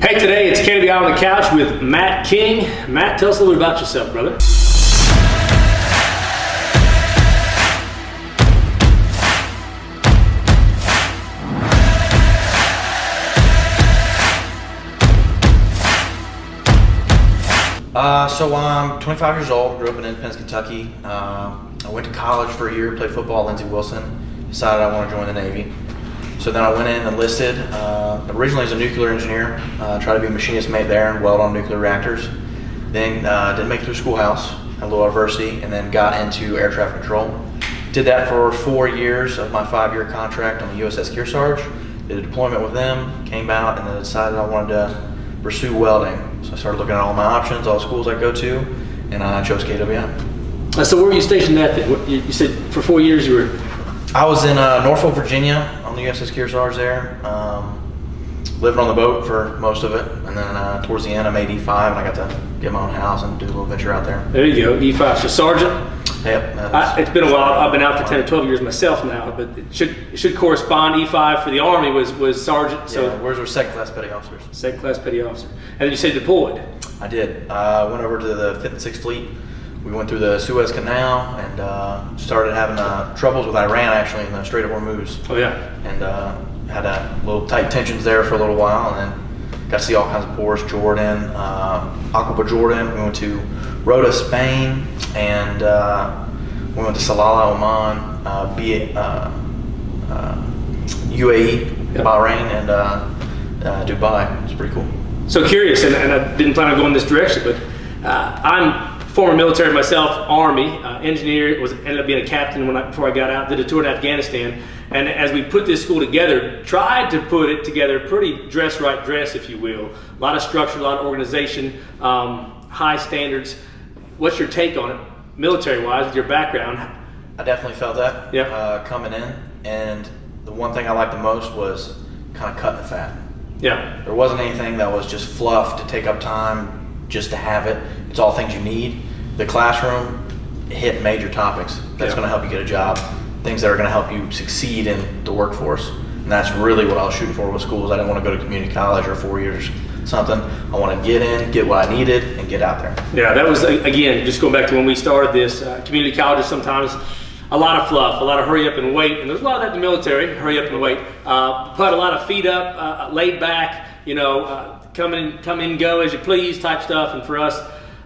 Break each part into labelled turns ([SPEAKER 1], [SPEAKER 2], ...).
[SPEAKER 1] Hey, today it's KWI on the Couch with Matt King. Matt, tell us a little bit about yourself, brother.
[SPEAKER 2] Uh, so I'm 25 years old, grew up in Independence, Kentucky. Uh, I went to college for a year, played football at Lindsey Wilson, decided I want to join the Navy. So then I went in, and enlisted, uh, originally as a nuclear engineer, uh, tried to be a machinist mate there and weld on nuclear reactors. Then uh, didn't make it through schoolhouse at Louisville University and then got into air traffic control. Did that for four years of my five-year contract on the USS Kearsarge. Did a deployment with them, came out, and then decided I wanted to pursue welding. So I started looking at all my options, all the schools I go to, and I chose KWI.
[SPEAKER 1] Uh, so where were you stationed at then? What, you, you said for four years you were.
[SPEAKER 2] I was in uh, Norfolk, Virginia, the USS Kearsarge there. Um, living on the boat for most of it, and then uh, towards the end, I made E5, and I got to get my own house and do a little venture out there.
[SPEAKER 1] There you go, E5. So sergeant.
[SPEAKER 2] Yep.
[SPEAKER 1] I, it's been a while. I've been out for ten or twelve years myself now, but it should it should correspond. E5 for the Army was was sergeant. So
[SPEAKER 2] yeah, where's our second class petty officers?
[SPEAKER 1] Second class petty officer, and then you say deployed.
[SPEAKER 2] I did. I uh, went over to the Fifth and Sixth Fleet. We went through the Suez Canal and uh, started having uh, troubles with Iran actually in the Strait of Hormuz.
[SPEAKER 1] Oh yeah.
[SPEAKER 2] And uh, had a little tight tensions there for a little while, and then got to see all kinds of ports. Jordan, uh, Aqaba, Jordan. We went to Rota, Spain, and uh, we went to Salalah, Oman, uh, B- uh, uh, UAE, yep. Bahrain, and uh, uh, Dubai. It's pretty cool.
[SPEAKER 1] So curious, and, and, I didn't plan on going this direction, but uh, I'm former military myself, Army engineer. Was ended up being a captain when I, before I got out. Did a tour in Afghanistan, and as we put this school together, tried to put it together pretty dress right dress, if you will. A lot of structure, a lot of organization, um, high standards. What's your take on it? military wise with your background.
[SPEAKER 2] I definitely felt that
[SPEAKER 1] yeah.
[SPEAKER 2] Uh, coming in, and the one thing I liked the most was kind of cutting the fat.
[SPEAKER 1] Yeah.
[SPEAKER 2] There wasn't anything that was just fluff to take up time just to have it. It's all things you need. The classroom hit major topics that's yeah. going to help you get a job, things that are going to help you succeed in the workforce. And that's really what I was shooting for with schools. I didn't want to go to community college or four years something. I want to get in, get what I needed, and get out there.
[SPEAKER 1] Yeah, that was again just going back to when we started this. Uh, community colleges sometimes a lot of fluff, a lot of hurry up and wait, and there's a lot of that in the military. Hurry up and wait. Uh, put a lot of feet up, uh, laid back. You know, uh, come in, come in, go as you please type stuff. And for us,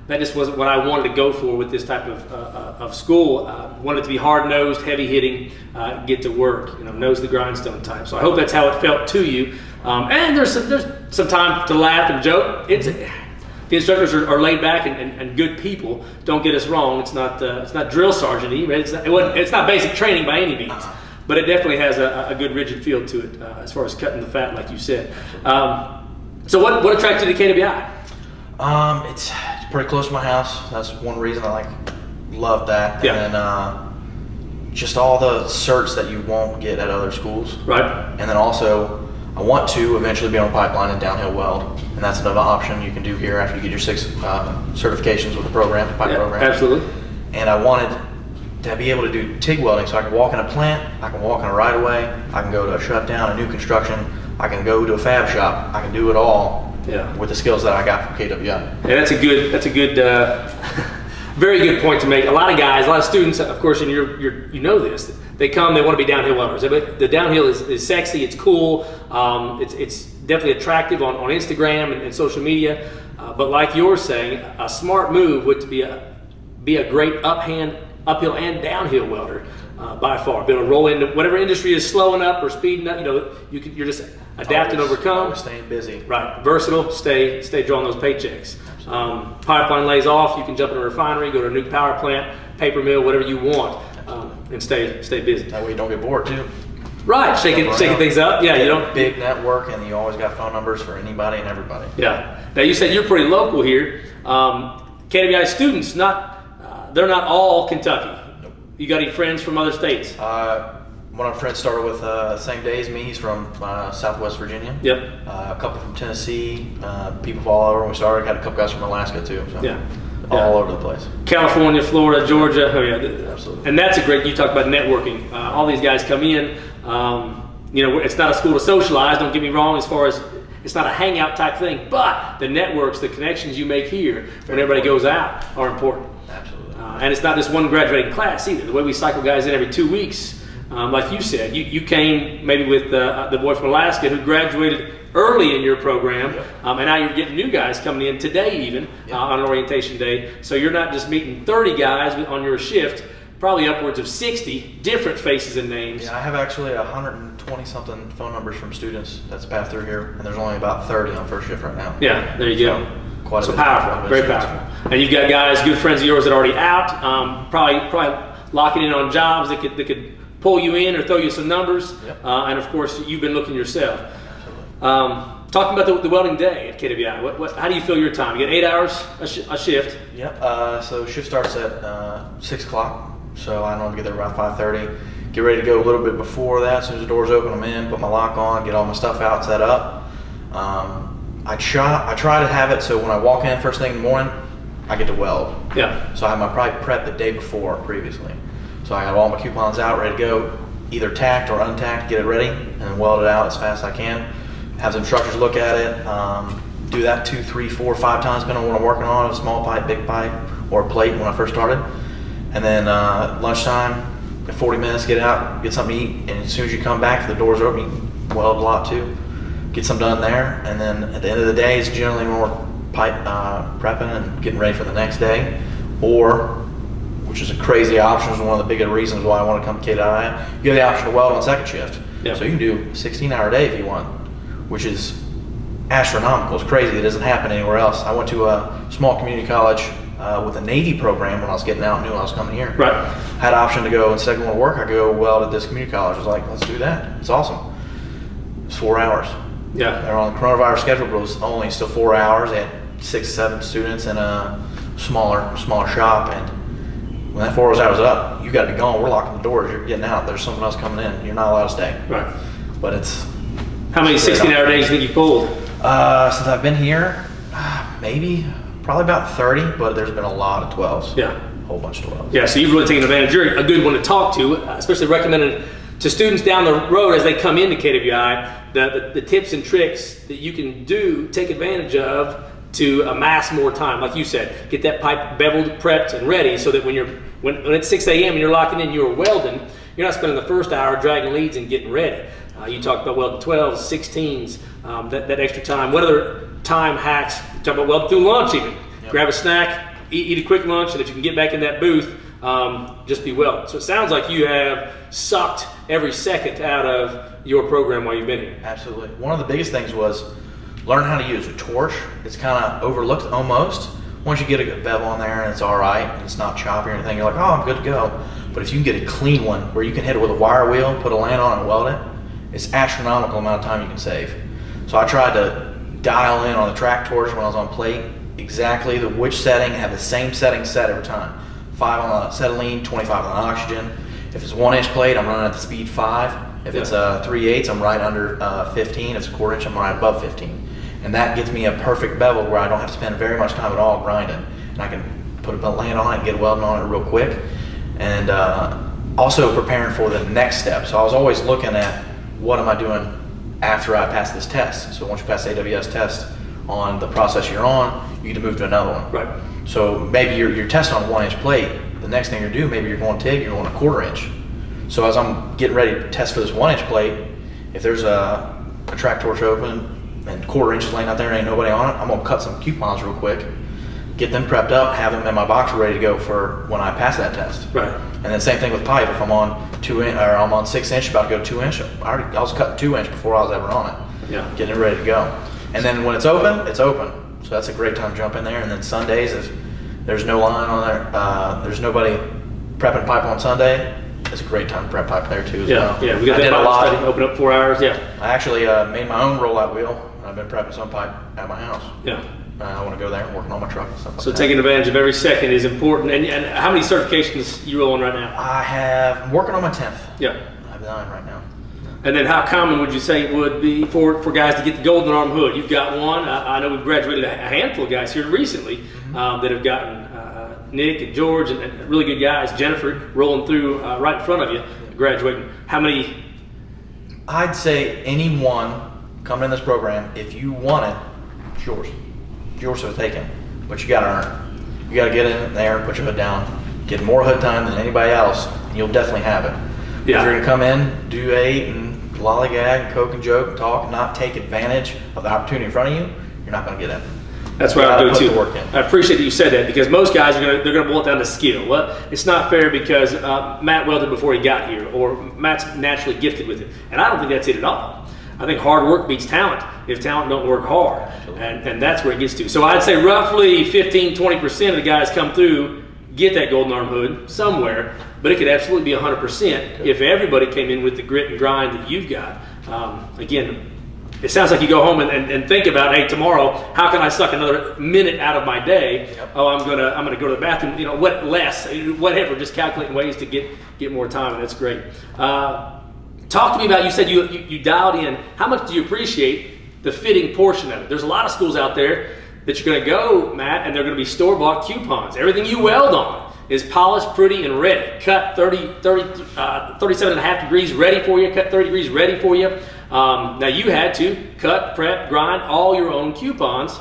[SPEAKER 1] that just wasn't what I wanted to go for with this type of, uh, uh, of school. Uh, wanted to be hard nosed, heavy hitting, uh, get to work, you know, nose the grindstone type. So I hope that's how it felt to you. Um, and there's some, there's some time to laugh and joke. It's the instructors are, are laid back and, and, and, good people. Don't get us wrong. It's not uh, it's not drill sergeanty. Right? It's not, it it's not basic training by any means. But it definitely has a, a good rigid feel to it uh, as far as cutting the fat, like you said. Um, so what what attracted you to KWI?
[SPEAKER 2] Um, it's it's pretty close to my house. That's one reason I like love that.
[SPEAKER 1] Yeah.
[SPEAKER 2] And then uh, just all the certs that you won't get at other schools.
[SPEAKER 1] Right.
[SPEAKER 2] And then also I want to eventually be on a pipeline and downhill weld, and that's another option you can do here after you get your six uh, certifications with the program, the pipe
[SPEAKER 1] yeah,
[SPEAKER 2] program.
[SPEAKER 1] Absolutely.
[SPEAKER 2] And I wanted to be able to do TIG welding, so I can walk in a plant, I can walk in a right of way, I can go to a shutdown, a new construction, I can go to a fab shop, I can do it all.
[SPEAKER 1] Yeah.
[SPEAKER 2] With the skills that I got from KWI.
[SPEAKER 1] And that's a good. That's a good. Uh, very good point to make. A lot of guys, a lot of students, of course, and you're, you're you know this they come, they want to be downhill welders. The downhill is, is sexy, it's cool, um, it's, it's definitely attractive on, on Instagram and, and social media. Uh, but like you're saying, a smart move would be a, be a great uphand, uphill and downhill welder uh, by far. Be able to roll into whatever industry is slowing up or speeding up. You know, you can, you're just adapt and overcome.
[SPEAKER 2] Always staying busy.
[SPEAKER 1] Right, versatile. Stay stay drawing those paychecks. Um, pipeline lays off. You can jump in a refinery, go to a new power plant, paper mill, whatever you want um, and stay stay busy.
[SPEAKER 2] That way you don't get bored too.
[SPEAKER 1] Right, shaking shaking things up. Yeah, you don't
[SPEAKER 2] big network, and you always got phone numbers for anybody and everybody.
[SPEAKER 1] Yeah. Now you said you're pretty local here. Um, KWI students, not uh, they're not all Kentucky. You got any friends from other states?
[SPEAKER 2] Uh, one of my friends started with uh, same day as me. He's from uh, Southwest Virginia.
[SPEAKER 1] Yep.
[SPEAKER 2] Uh, a couple from Tennessee. Uh, people from all over. When we started, had a couple guys from Alaska too. So.
[SPEAKER 1] Yeah
[SPEAKER 2] all yeah. over the place.
[SPEAKER 1] California, Florida, Georgia. Oh yeah,
[SPEAKER 2] absolutely.
[SPEAKER 1] And that's a great. You talk about networking. Uh, all these guys come in. Um, you know, it's not a school to socialize. Don't get me wrong. As far as It's not a hangout type thing, but the networks, the connections you make here when everybody goes out are important.
[SPEAKER 2] Absolutely.
[SPEAKER 1] Uh, and it's not just one graduating class either. The way we cycle guys in every two weeks, um, like you said, you, you came maybe with uh, the boy from Alaska who graduated early in your program,
[SPEAKER 2] Yep.
[SPEAKER 1] um, and now you're getting new guys coming in today even
[SPEAKER 2] Yep.
[SPEAKER 1] uh, on an orientation day. So you're not just meeting 30 guys on your shift, probably upwards of 60 different faces and names.
[SPEAKER 2] Yeah, I have actually 120 something phone numbers from students that's passed through here, and there's only about 30 on first shift right now.
[SPEAKER 1] Yeah, there you go.
[SPEAKER 2] So, quite a
[SPEAKER 1] so
[SPEAKER 2] bit-
[SPEAKER 1] powerful, very powerful. And you've got guys, good friends of yours that are already out, um, probably probably locking in on jobs that could that could pull you in or throw you some numbers.
[SPEAKER 2] Yep.
[SPEAKER 1] Uh, and of course, you've been looking yourself. Um, talking about the, the welding day at KWI, what, what, how do you feel your time? You get eight hours a, sh- a shift.
[SPEAKER 2] Yep. Uh, so shift starts at uh, six o'clock. So I normally get there around five thirty. Get ready to go a little bit before that. As soon as the doors open, I'm in. Put my lock on. Get all my stuff out, set up. Um, I try. I try to have it so when I walk in first thing in the morning, I get to weld.
[SPEAKER 1] Yeah.
[SPEAKER 2] So I have my probably prep the day before previously. So I have all my coupons out, ready to go, either tacked or untacked, get it ready, and weld it out as fast as I can. Have the instructors look at it. Um, do that two, three, four, five times, depending on what I'm working on, a small pipe, big pipe, or a plate when I first started. And then uh, lunchtime, 40 minutes, get out, get something to eat, and as soon as you come back, the doors are open, you weld a lot too. Get some done there, and then at the end of the day, it's generally more pipe uh, prepping and getting ready for the next day, or which is a crazy option, is one of the bigger reasons why I want to come to KWI. You have the option to weld on second shift,
[SPEAKER 1] Yeah.
[SPEAKER 2] so you can do 16 hour day if you want, which is astronomical. It's crazy. It doesn't happen anywhere else. I went to a small community college uh, with a Navy program when I was getting out and knew I was coming here.
[SPEAKER 1] Right.
[SPEAKER 2] Had option to go instead of going to work, I go weld at this community college. I was like, let's do that. It's awesome. It's four hours.
[SPEAKER 1] Yeah.
[SPEAKER 2] They're on the coronavirus schedule, but it was only still four hours. They had six, seven students in a smaller, smaller shop, and when that four hours was up, you got to be gone. We're locking the doors. You're getting out. There's someone else coming in. You're not allowed to stay.
[SPEAKER 1] Right.
[SPEAKER 2] But it's
[SPEAKER 1] How many 16 hour days do you think you pulled?
[SPEAKER 2] uh, since I've been here, maybe probably about 30, but there's been a lot of 12s.
[SPEAKER 1] Yeah.
[SPEAKER 2] a whole bunch of 12s.
[SPEAKER 1] Yeah, so you've really taken advantage. You're a good one to talk to, especially recommended to students down the road as they come into KWI. The, the, the tips and tricks that you can do, take advantage of to amass more time. Like you said, get that pipe beveled, prepped, and ready so that when you're when, when it's 6 a.m. and you're locking in, you're welding. You're not spending the first hour dragging leads and getting ready. Uh, you talked about welding 12s, 16s, um, that, that extra time. What other time hacks? You talk about welding through lunch even. Grab a snack, eat, eat a quick lunch, and if you can get back in that booth, um, just be well. So it sounds like you have sucked every second out of your program while you've been here.
[SPEAKER 2] Absolutely. One of the biggest things was learn how to use a torch. It's kind of overlooked almost. Once you get a good bevel on there and it's all right, and it's not choppy or anything, you're like, oh, I'm good to go. But if you can get a clean one where you can hit it with a wire wheel, put a land on it, and weld it, it's astronomical amount of time you can save. So I tried to dial in on the track torch when I was on plate exactly the which setting, have the same setting set every time. Five on acetylene, 25 on oxygen. If it's one inch plate, I'm running at the speed five. If it's a three eighths, I'm right under uh, 15. If it's a quarter inch, I'm right above 15. And that gives me a perfect bevel where I don't have to spend very much time at all grinding. And I can put a land on it and get welding on it real quick. And uh, also preparing for the next step. So I was always looking at what am I doing after I pass this test. So once you pass the AWS test on the process you're on, you get to move to another one.
[SPEAKER 1] Right.
[SPEAKER 2] So maybe you're, you're testing on a one inch plate. The next thing you're doing, maybe you're going TIG, you're going a quarter inch. So as I'm getting ready to test for this one inch plate, if there's a, a track torch open and quarter inch is laying out there and ain't nobody on it, I'm gonna cut some coupons real quick, get them prepped up, have them in my box ready to go for when I pass that test.
[SPEAKER 1] Right.
[SPEAKER 2] And then same thing with pipe. If I'm on two in, or I'm on six inch, about to go two inch, I already I was cutting two inch before I was ever on it.
[SPEAKER 1] Yeah.
[SPEAKER 2] Getting it ready to go. And then when it's open, it's open. So that's a great time to jump in there. And then Sundays, if there's no line on there, uh, there's nobody prepping pipe on Sunday, it's a great time to prep pipe there too as
[SPEAKER 1] Yeah,
[SPEAKER 2] well.
[SPEAKER 1] yeah. We got
[SPEAKER 2] I
[SPEAKER 1] that
[SPEAKER 2] did a lot.
[SPEAKER 1] study open up four hours. Yeah,
[SPEAKER 2] I actually uh, made my own rollout wheel. I've been prepping some pipe at my house.
[SPEAKER 1] yeah.
[SPEAKER 2] Uh, I want to go there and working on my truck and stuff like
[SPEAKER 1] So
[SPEAKER 2] that.
[SPEAKER 1] taking advantage of every second is important. And, and how many certifications you rolling right now?
[SPEAKER 2] I have I'm working on my tenth.
[SPEAKER 1] Yeah.
[SPEAKER 2] I have nine right now.
[SPEAKER 1] And then how common would you say it would be for, for guys to get the golden arm hood? You've got one. I, I know we've graduated a handful of guys here recently
[SPEAKER 2] Mm-hmm.
[SPEAKER 1] um, that have gotten uh, Nick and George and, and really good guys. Jennifer rolling through uh, right in front of you, graduating. How many?
[SPEAKER 2] I'd say anyone coming in this program, if you want it, it's yours. It's yours for the taking. But you got to earn it. You got to get in there, put your hood down, get more hood time than anybody else, and you'll definitely have it.
[SPEAKER 1] Yeah.
[SPEAKER 2] If you're gonna come in, do eight and lollygag and coke and joke and talk, and not take advantage of the opportunity in front of you, you're not gonna get it.
[SPEAKER 1] That's what I'm doing too.
[SPEAKER 2] work in.
[SPEAKER 1] I appreciate that you said that because most guys are gonna they're gonna boil it down to skill. Well, it's not fair because uh, Matt welded before he got here, or Matt's naturally gifted with it, and I don't think that's it at all. I think hard work beats talent if talent don't work hard, and, and that's where it gets to. So I'd say roughly 15, 20 percent of the guys come through get that golden arm hood somewhere, but it could absolutely be 100 percent if everybody came in with the grit and grind that you've got. Um, again, it sounds like you go home and, and, and think about, hey, tomorrow, how can I suck another minute out of my day?
[SPEAKER 2] Yep.
[SPEAKER 1] Oh, I'm gonna I'm gonna go to the bathroom. You know, what less, whatever. Just calculating ways to get get more time, and that's great. Uh, talk to me about. You said you, you you dialed in. How much do you appreciate the fitting portion of it? There's a lot of schools out there that you're gonna go, Matt, and they're gonna be store bought coupons. Everything you weld on is polished, pretty, and ready. Cut 30, 30 uh, 37 and a half degrees ready for you. Cut 30 degrees ready for you. Um, now you had to cut, prep, grind all your own coupons.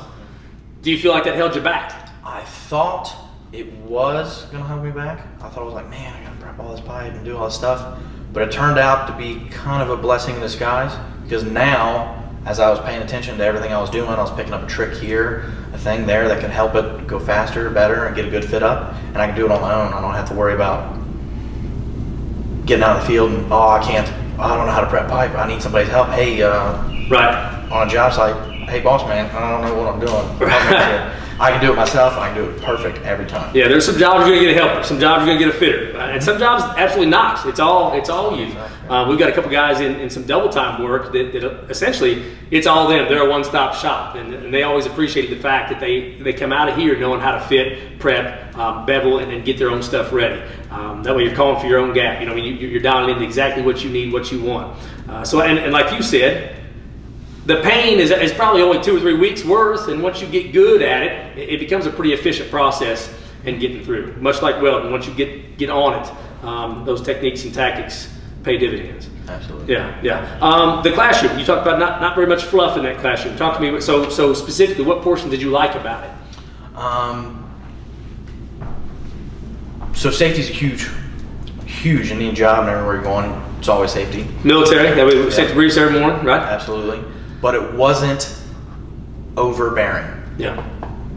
[SPEAKER 1] Do you feel like that held you back?
[SPEAKER 2] I thought it was gonna hold me back. I thought I was like, man, I gotta prep all this pipe and do all this stuff. But it turned out to be kind of a blessing in disguise because now, as I was paying attention to everything I was doing, I was picking up a trick here, a thing there that could help it go faster, better, and get a good fit up. And I can do it on my own. I don't have to worry about getting out of the field and oh, I can't. I don't know how to prep pipe. I need somebody's help. Hey, uh,
[SPEAKER 1] Right.
[SPEAKER 2] on a job site, hey boss man, I don't know what I'm doing. I can do it myself. I can do it perfect every time.
[SPEAKER 1] Yeah, there's some jobs you're gonna get a helper, some jobs you're gonna get a fitter, uh, and some jobs absolutely not. It's all it's all you. Uh, we've got a couple guys in, in some double time work that, that essentially it's all them. They're a one stop shop, and, and they always appreciate the fact that they they come out of here knowing how to fit, prep, um, bevel, and, and get their own stuff ready. Um, that way you're calling for your own gap. You know, I mean, you, you're dialing into exactly what you need, what you want. Uh, so, and, and like you said, the pain is, is probably only two or three weeks worth, and once you get good at it, it, it becomes a pretty efficient process in getting through. Much like welding, once you get get on it, um, those techniques and tactics pay dividends.
[SPEAKER 2] Absolutely.
[SPEAKER 1] Yeah, yeah. Um, the classroom, you talked about not, not very much fluff in that classroom. Talk to me. So, so specifically, what portion did you like about it?
[SPEAKER 2] Um, so safety is a huge, huge in any job and everywhere you're going. It's always safety.
[SPEAKER 1] Military, that we safety briefs every morning, right?
[SPEAKER 2] Absolutely. But it wasn't overbearing
[SPEAKER 1] Yeah.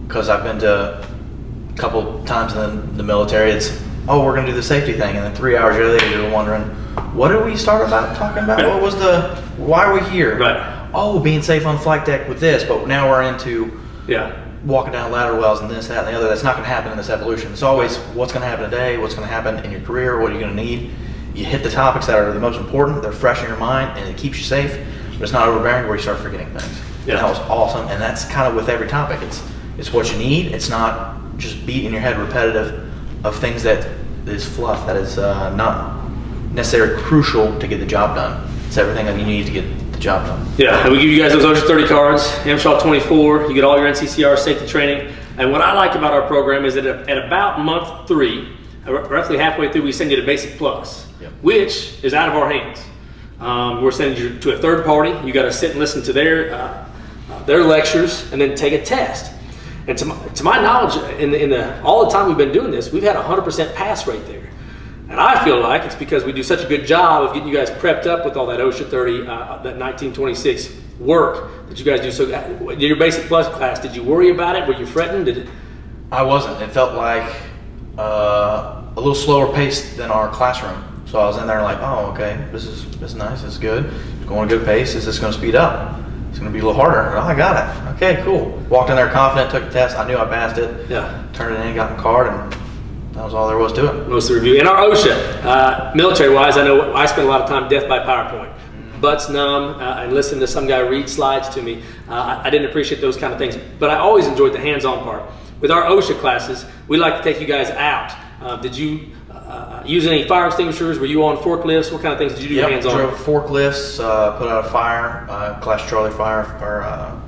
[SPEAKER 2] because I've been to a couple times in the military. It's oh we're gonna do the safety thing, and then three hours later you're wondering what did we start about talking about? What was the why are we here?
[SPEAKER 1] Right.
[SPEAKER 2] Oh, being safe on flight deck with this, but now we're into
[SPEAKER 1] Yeah.
[SPEAKER 2] walking down ladder wells and this, that, and the other. That's not going to happen in this evolution. It's always what's going to happen today, what's going to happen in your career, what are you going to need. You hit the topics that are the most important, they're fresh in your mind, and it keeps you safe, but it's not overbearing where you start forgetting things.
[SPEAKER 1] Yeah.
[SPEAKER 2] That was awesome, and that's kind of with every topic. It's it's what you need. It's not just beat in your head repetitive of things that is fluff, that is uh, not necessarily crucial to get the job done. It's everything that you need to get the job done.
[SPEAKER 1] Yeah, and we give you guys those OSHA 30 cards, MSHA 24. You get all your NCCER safety training. And what I like about our program is that at about month three, roughly halfway through, we send you to Basic Plus,
[SPEAKER 2] Yep.
[SPEAKER 1] which is out of our hands. Um, we're sending you to a third party. You got to sit and listen to their uh, uh, their lectures and then take a test. And to my, to my knowledge, in the, in the all the time we've been doing this, we've had a 100% pass rate there. And I feel like it's because we do such a good job of getting you guys prepped up with all that OSHA 30, uh, that 1926 work that you guys do. So, uh, your basic plus class, did you worry about it? Were you fretting? Did it?
[SPEAKER 2] I wasn't. It felt like uh, a little slower pace than our classroom. So I was in there like, oh, okay, this is this is nice, this is good. It's going a good pace. Is this going to speed up? It's going to be a little harder. Oh, I got it. Okay, cool. Walked in there confident, took the test. I knew I passed it.
[SPEAKER 1] Yeah.
[SPEAKER 2] Turned it in, got my card, and that was all there was to it.
[SPEAKER 1] Most of the review. And our OSHA, uh, military wise, I know I spend a lot of time death by PowerPoint. Butts numb uh, and listen to some guy read slides to me. Uh, I, I didn't appreciate those kind of things, but I always enjoyed the hands-on part. With our OSHA classes, we like to take you guys out. Uh, did you uh, use any fire extinguishers? Were you on forklifts? What kind of things did you do
[SPEAKER 2] Yep,
[SPEAKER 1] hands-on?
[SPEAKER 2] drove forklifts, uh, put out a fire, uh, Class Charlie fire, or uh,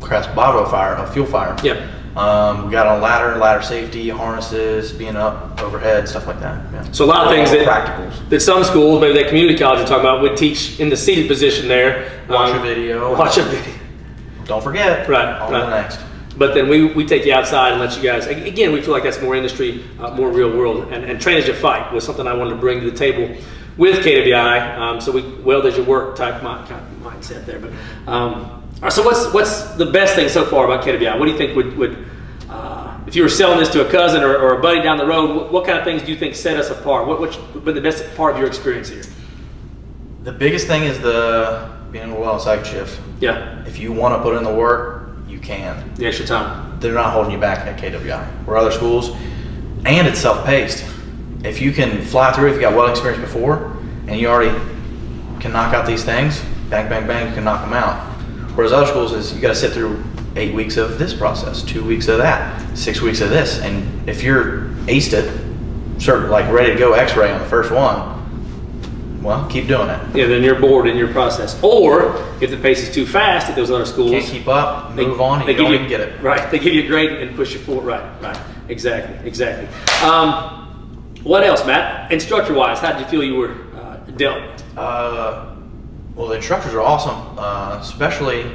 [SPEAKER 2] Class Bravo fire, a fuel fire.
[SPEAKER 1] Yep.
[SPEAKER 2] Um, we got on ladder, ladder safety, harnesses, being up overhead, stuff like that. Yeah.
[SPEAKER 1] So a lot of things that
[SPEAKER 2] practicals.
[SPEAKER 1] that some schools, maybe that community college you're talking about, would teach in the seated position there.
[SPEAKER 2] Watch
[SPEAKER 1] Um,
[SPEAKER 2] a video.
[SPEAKER 1] Watch a video.
[SPEAKER 2] Don't forget.
[SPEAKER 1] Right,
[SPEAKER 2] On
[SPEAKER 1] right.
[SPEAKER 2] to the next.
[SPEAKER 1] But then we, we take you outside and let you guys, again, we feel like that's more industry, uh, more real world. And, and train as you fight was something I wanted to bring to the table with KWI. Um, so we weld as you work type mi- kind of mindset there. But um, all right, so what's what's the best thing so far about KWI? What do you think would, would uh, if you were selling this to a cousin or, or a buddy down the road, what, what kind of things do you think set us apart? What, what's been the best part of your experience here?
[SPEAKER 2] The biggest thing is the being able to on second shift.
[SPEAKER 1] Yeah,
[SPEAKER 2] If you want to put in the work, can.
[SPEAKER 1] the extra time.
[SPEAKER 2] They're not holding you back at KWI. Where other schools, and it's self-paced. If you can fly through, if you got welding experience before, and you already can knock out these things, bang, bang, bang, you can knock them out. Whereas other schools is you got to sit through eight weeks of this process, two weeks of that, six weeks of this, and if you're aced it, certain like ready to go X-ray on the first one, well, keep doing it.
[SPEAKER 1] Yeah, then you're bored in your process. Or if the pace is too fast at those other schools,
[SPEAKER 2] Can't keep up,
[SPEAKER 1] They-
[SPEAKER 2] move on, and
[SPEAKER 1] they
[SPEAKER 2] you
[SPEAKER 1] give
[SPEAKER 2] don't
[SPEAKER 1] you-
[SPEAKER 2] get it.
[SPEAKER 1] Right. They give you a grade and push you forward. Right. Right. Exactly. Exactly. Um, what else, Matt? Instructor wise, how did you feel you were uh, dealt?
[SPEAKER 2] Uh, well, the instructors are awesome, uh, especially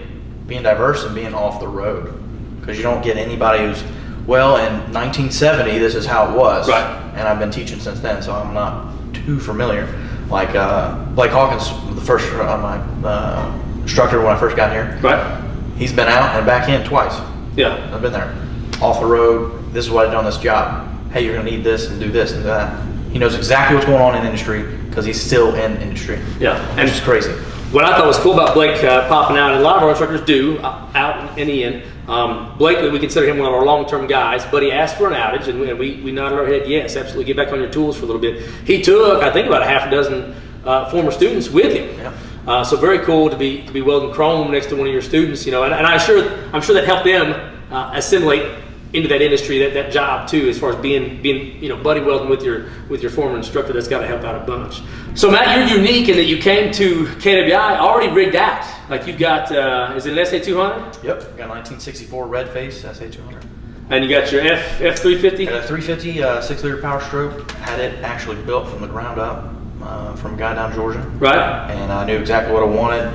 [SPEAKER 2] being diverse and being off the road, because you don't get anybody who's well in 1970. This is how it was,
[SPEAKER 1] Right.
[SPEAKER 2] And I've been teaching since then, so I'm not too familiar. Like uh, Blake Hawkins, the first uh, my uh, instructor when I first got here.
[SPEAKER 1] Right.
[SPEAKER 2] He's been out and back in twice.
[SPEAKER 1] Yeah.
[SPEAKER 2] I've been there, off the road. This is what I did on this job. Hey, you're gonna need this and do this and do that. He knows exactly what's going on in industry because he's still in industry.
[SPEAKER 1] Yeah.
[SPEAKER 2] And it's crazy.
[SPEAKER 1] What I thought was cool about Blake uh, popping out, and a lot of our instructors do uh, out in the end. Um, Blake, we consider him one of our long-term guys, but he asked for an outage, and we, we, we nodded our head, yes, absolutely, get back on your tools for a little bit. He took, I think, about a half a dozen uh, former students with him.
[SPEAKER 2] Yeah.
[SPEAKER 1] Uh, so very cool to be to be welding chrome next to one of your students, you know, and, and I'm sure I'm sure that helped them uh, assimilate into that industry, that, that job too, as far as being being you know buddy welding with your with your former instructor. That's got to help out a bunch. So Matt, you're unique in that you came to KWI already rigged out. Like you've got uh, is it an SA 200,
[SPEAKER 2] Yep. Got 1964 red face SA200.
[SPEAKER 1] and you got your F F 350.
[SPEAKER 2] Got a 350 uh, six liter power stroke. Had it actually built from the ground up uh, from a guy down in Georgia,
[SPEAKER 1] Right.
[SPEAKER 2] and I knew exactly what I wanted.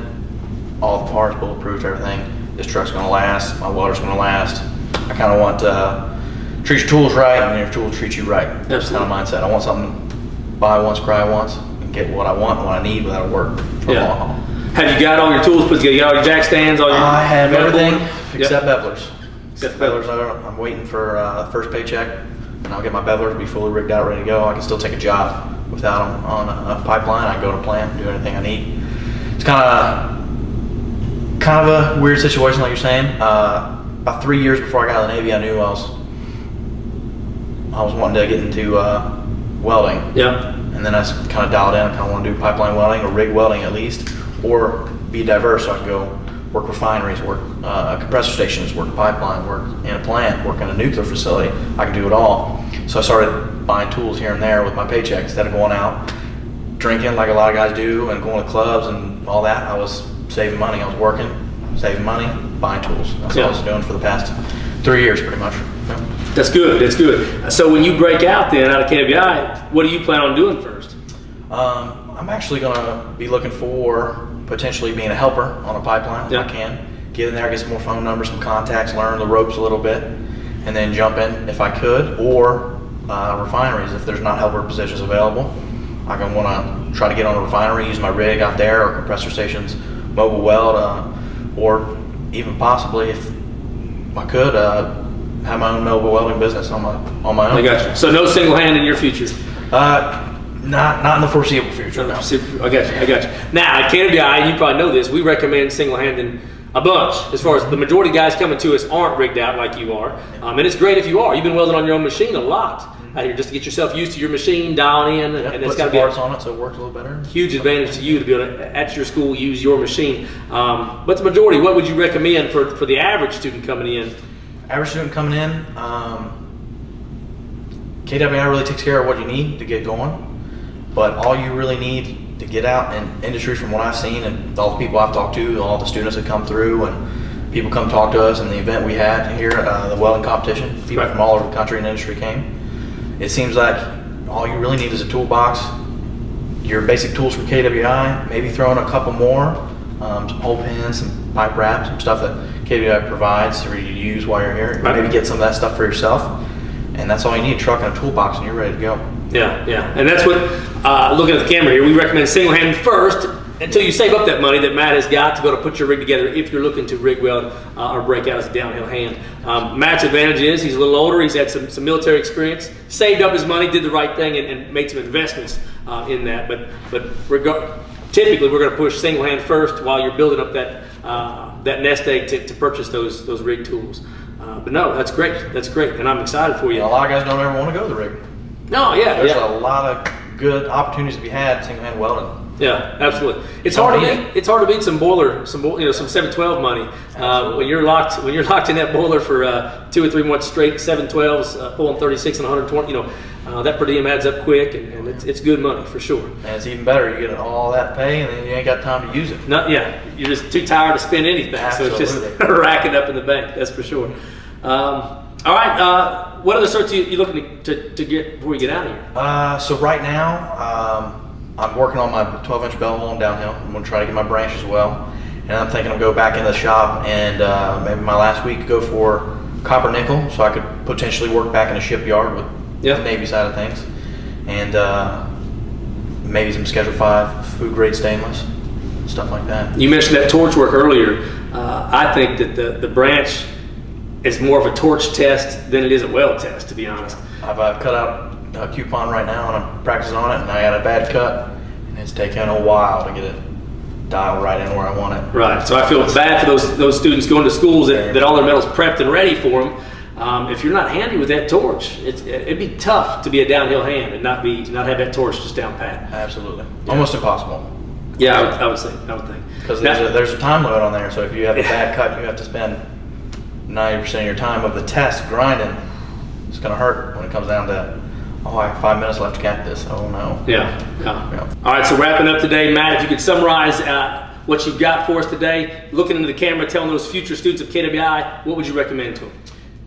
[SPEAKER 2] All the parts, bulletproof, everything. This truck's gonna last. My welder's gonna last. I kind of want uh, treat your tools right, and your tools treat you right. That's kind of mindset. I want something buy once, cry once, and get what I want, what I need without work for a
[SPEAKER 1] Yeah. Have you got all your tools put together? You got all your jack stands, all your
[SPEAKER 2] I have everything except
[SPEAKER 1] Yep.
[SPEAKER 2] bevelers.
[SPEAKER 1] Except
[SPEAKER 2] Bevelers, I- I'm waiting for uh, first paycheck, and I'll get my bevelers, to be fully rigged out, ready to go. I can still take a job without them on a, a pipeline. I can go to plant, do anything I need. It's kind of kind of a weird situation, like you're saying. Uh, about three years before I got out of the Navy, I knew I was I was wanting to get into uh, welding.
[SPEAKER 1] Yeah.
[SPEAKER 2] And then I kind of dialed in. I kind of want to do pipeline welding or rig welding at least, or be diverse so I can go work refineries, work uh, compressor stations, work pipeline, work in a plant, work in a nuclear facility. I can do it all. So I started buying tools here and there with my paycheck instead of going out drinking like a lot of guys do and going to clubs and all that. I was saving money. I was working, saving money, buying tools. That's what I was doing for the past three years, pretty much. Yeah.
[SPEAKER 1] That's good. That's good. So when you break out then out of KWI, what do you plan on doing first?
[SPEAKER 2] Um, I'm actually gonna be looking for potentially being a helper on a pipeline if
[SPEAKER 1] Yeah.
[SPEAKER 2] I can. Get in there, get some more phone numbers, some contacts, learn the ropes a little bit, and then jump in if I could. Or uh, refineries if there's not helper positions available. I'm gonna want to try to get on a refinery, use my rig out there, or compressor stations, mobile weld, uh, or even possibly if I could uh, have my own mobile welding business on my on my own.
[SPEAKER 1] I got you. So no single hand in your future.
[SPEAKER 2] Uh, not not in the foreseeable future. No.
[SPEAKER 1] I got you. I got you. Now at KWI, you probably know this. We recommend single handing a bunch. As far as the majority of guys coming to us aren't rigged out like you are, um, and it's great if you are. You've been welding on your own machine a lot out here just to get yourself used to your machine, dialing in, and,
[SPEAKER 2] Yeah,
[SPEAKER 1] and it's got to be
[SPEAKER 2] parts on it so it works a little better.
[SPEAKER 1] huge advantage to you to be able to at your school use your machine. Um, but the majority, what would you recommend for for the average student coming in?
[SPEAKER 2] Average student coming in, um, KWI really takes care of what you need to get going, but all you really need to get out in industry, from what I've seen and all the people I've talked to, all the students that come through, and people come talk to us in the event we had here, uh, the welding competition. People
[SPEAKER 1] Right.
[SPEAKER 2] from all over the country and industry came. It seems like all you really need is a toolbox, your basic tools from KWI, maybe throw in a couple more, um, some hole pins, some pipe wraps, some stuff that KWI provides for you to use while you're here.
[SPEAKER 1] Right.
[SPEAKER 2] Maybe get some of that stuff for yourself, and that's all you need: a truck and a toolbox, and you're ready to go.
[SPEAKER 1] Yeah, yeah, and that's what. Uh, looking at the camera here, we recommend single hand first until you save up that money that Matt has got to able to put your rig together if you're looking to rig weld uh, or break out as a downhill hand. Um, Matt's advantage is he's a little older, he's had some, some military experience, saved up his money, did the right thing, and, and made some investments uh, in that. But but typically we're going to push single hand first while you're building up that uh, that nest egg to, to purchase those those rig tools. Uh, but no, that's great. That's great, and I'm excited for you.
[SPEAKER 2] A lot of guys don't ever want to go to the rig.
[SPEAKER 1] No, yeah,
[SPEAKER 2] There's
[SPEAKER 1] yeah.
[SPEAKER 2] a lot of good opportunities to be had single hand welding.
[SPEAKER 1] Yeah, absolutely. It's hard to beat. It's hard to beat some boiler, some you know, some 712 money uh, when you're locked when you're locked in that boiler for uh, two or three months straight, 712s, uh, pulling 36 and 120. You know, uh, that per diem adds up quick, and, and it's, it's good money for sure.
[SPEAKER 2] And it's even better. You get all that pay, and then you ain't got time to use it.
[SPEAKER 1] Not yeah, you're just too tired to spend anything, so it's just
[SPEAKER 2] Absolutely.
[SPEAKER 1] racking up in the bank. That's for sure. Um, all right, uh, what other certs you, you looking to, to, to get before you get out of here?
[SPEAKER 2] Uh, so right now, um, I'm working on my 12-inch bell and downhill. I'm gonna try to get my branch as well, and I'm thinking I'll go back in the shop and uh, maybe my last week go for copper nickel, so I could potentially work back in a shipyard with
[SPEAKER 1] Yeah.
[SPEAKER 2] the Navy side of things, and uh, maybe some Schedule Five food grade stainless, stuff like that.
[SPEAKER 1] You mentioned that torch work earlier. Uh, I think that the, the branch is more of a torch test than it is a weld test, to be honest.
[SPEAKER 2] I've uh, cut out a coupon right now and I'm practicing on it, and I got a bad cut, and it's taken a while to get it dialed right in where I want it.
[SPEAKER 1] Right. So I feel bad for those those students going to schools that, that all their metal's prepped and ready for them. Um, if you're not handy with that torch, it's, it'd be tough to be a downhill hand and not be not have that torch just down pat.
[SPEAKER 2] Absolutely, almost impossible.
[SPEAKER 1] Yeah, I would, I would say. I would think.
[SPEAKER 2] Because there's a, there's a time limit on there, so if you have a bad cut, you have to spend 90% of your time of the test grinding. It's gonna hurt when it comes down to, oh, I have five minutes left to cap this. Oh no.
[SPEAKER 1] Yeah, yeah.
[SPEAKER 2] Yeah.
[SPEAKER 1] All right, so wrapping up today, Matt, if you could summarize uh, what you've got for us today, looking into the camera, telling those future students of KWI, what would you recommend to them?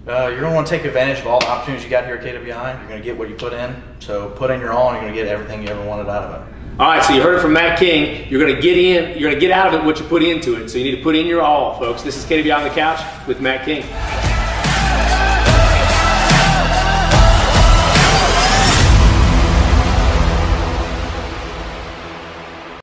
[SPEAKER 2] Uh, you're gonna want to take advantage of all the opportunities you got here at KWI. You're gonna get what you put in. So put in your all, and you're gonna get everything you ever wanted out of it.
[SPEAKER 1] All right, so you heard it from Matt King. You're going to get in, you're going to get out of it what you put into it. So you need to put in your all, folks. This is KWI on the couch with Matt King.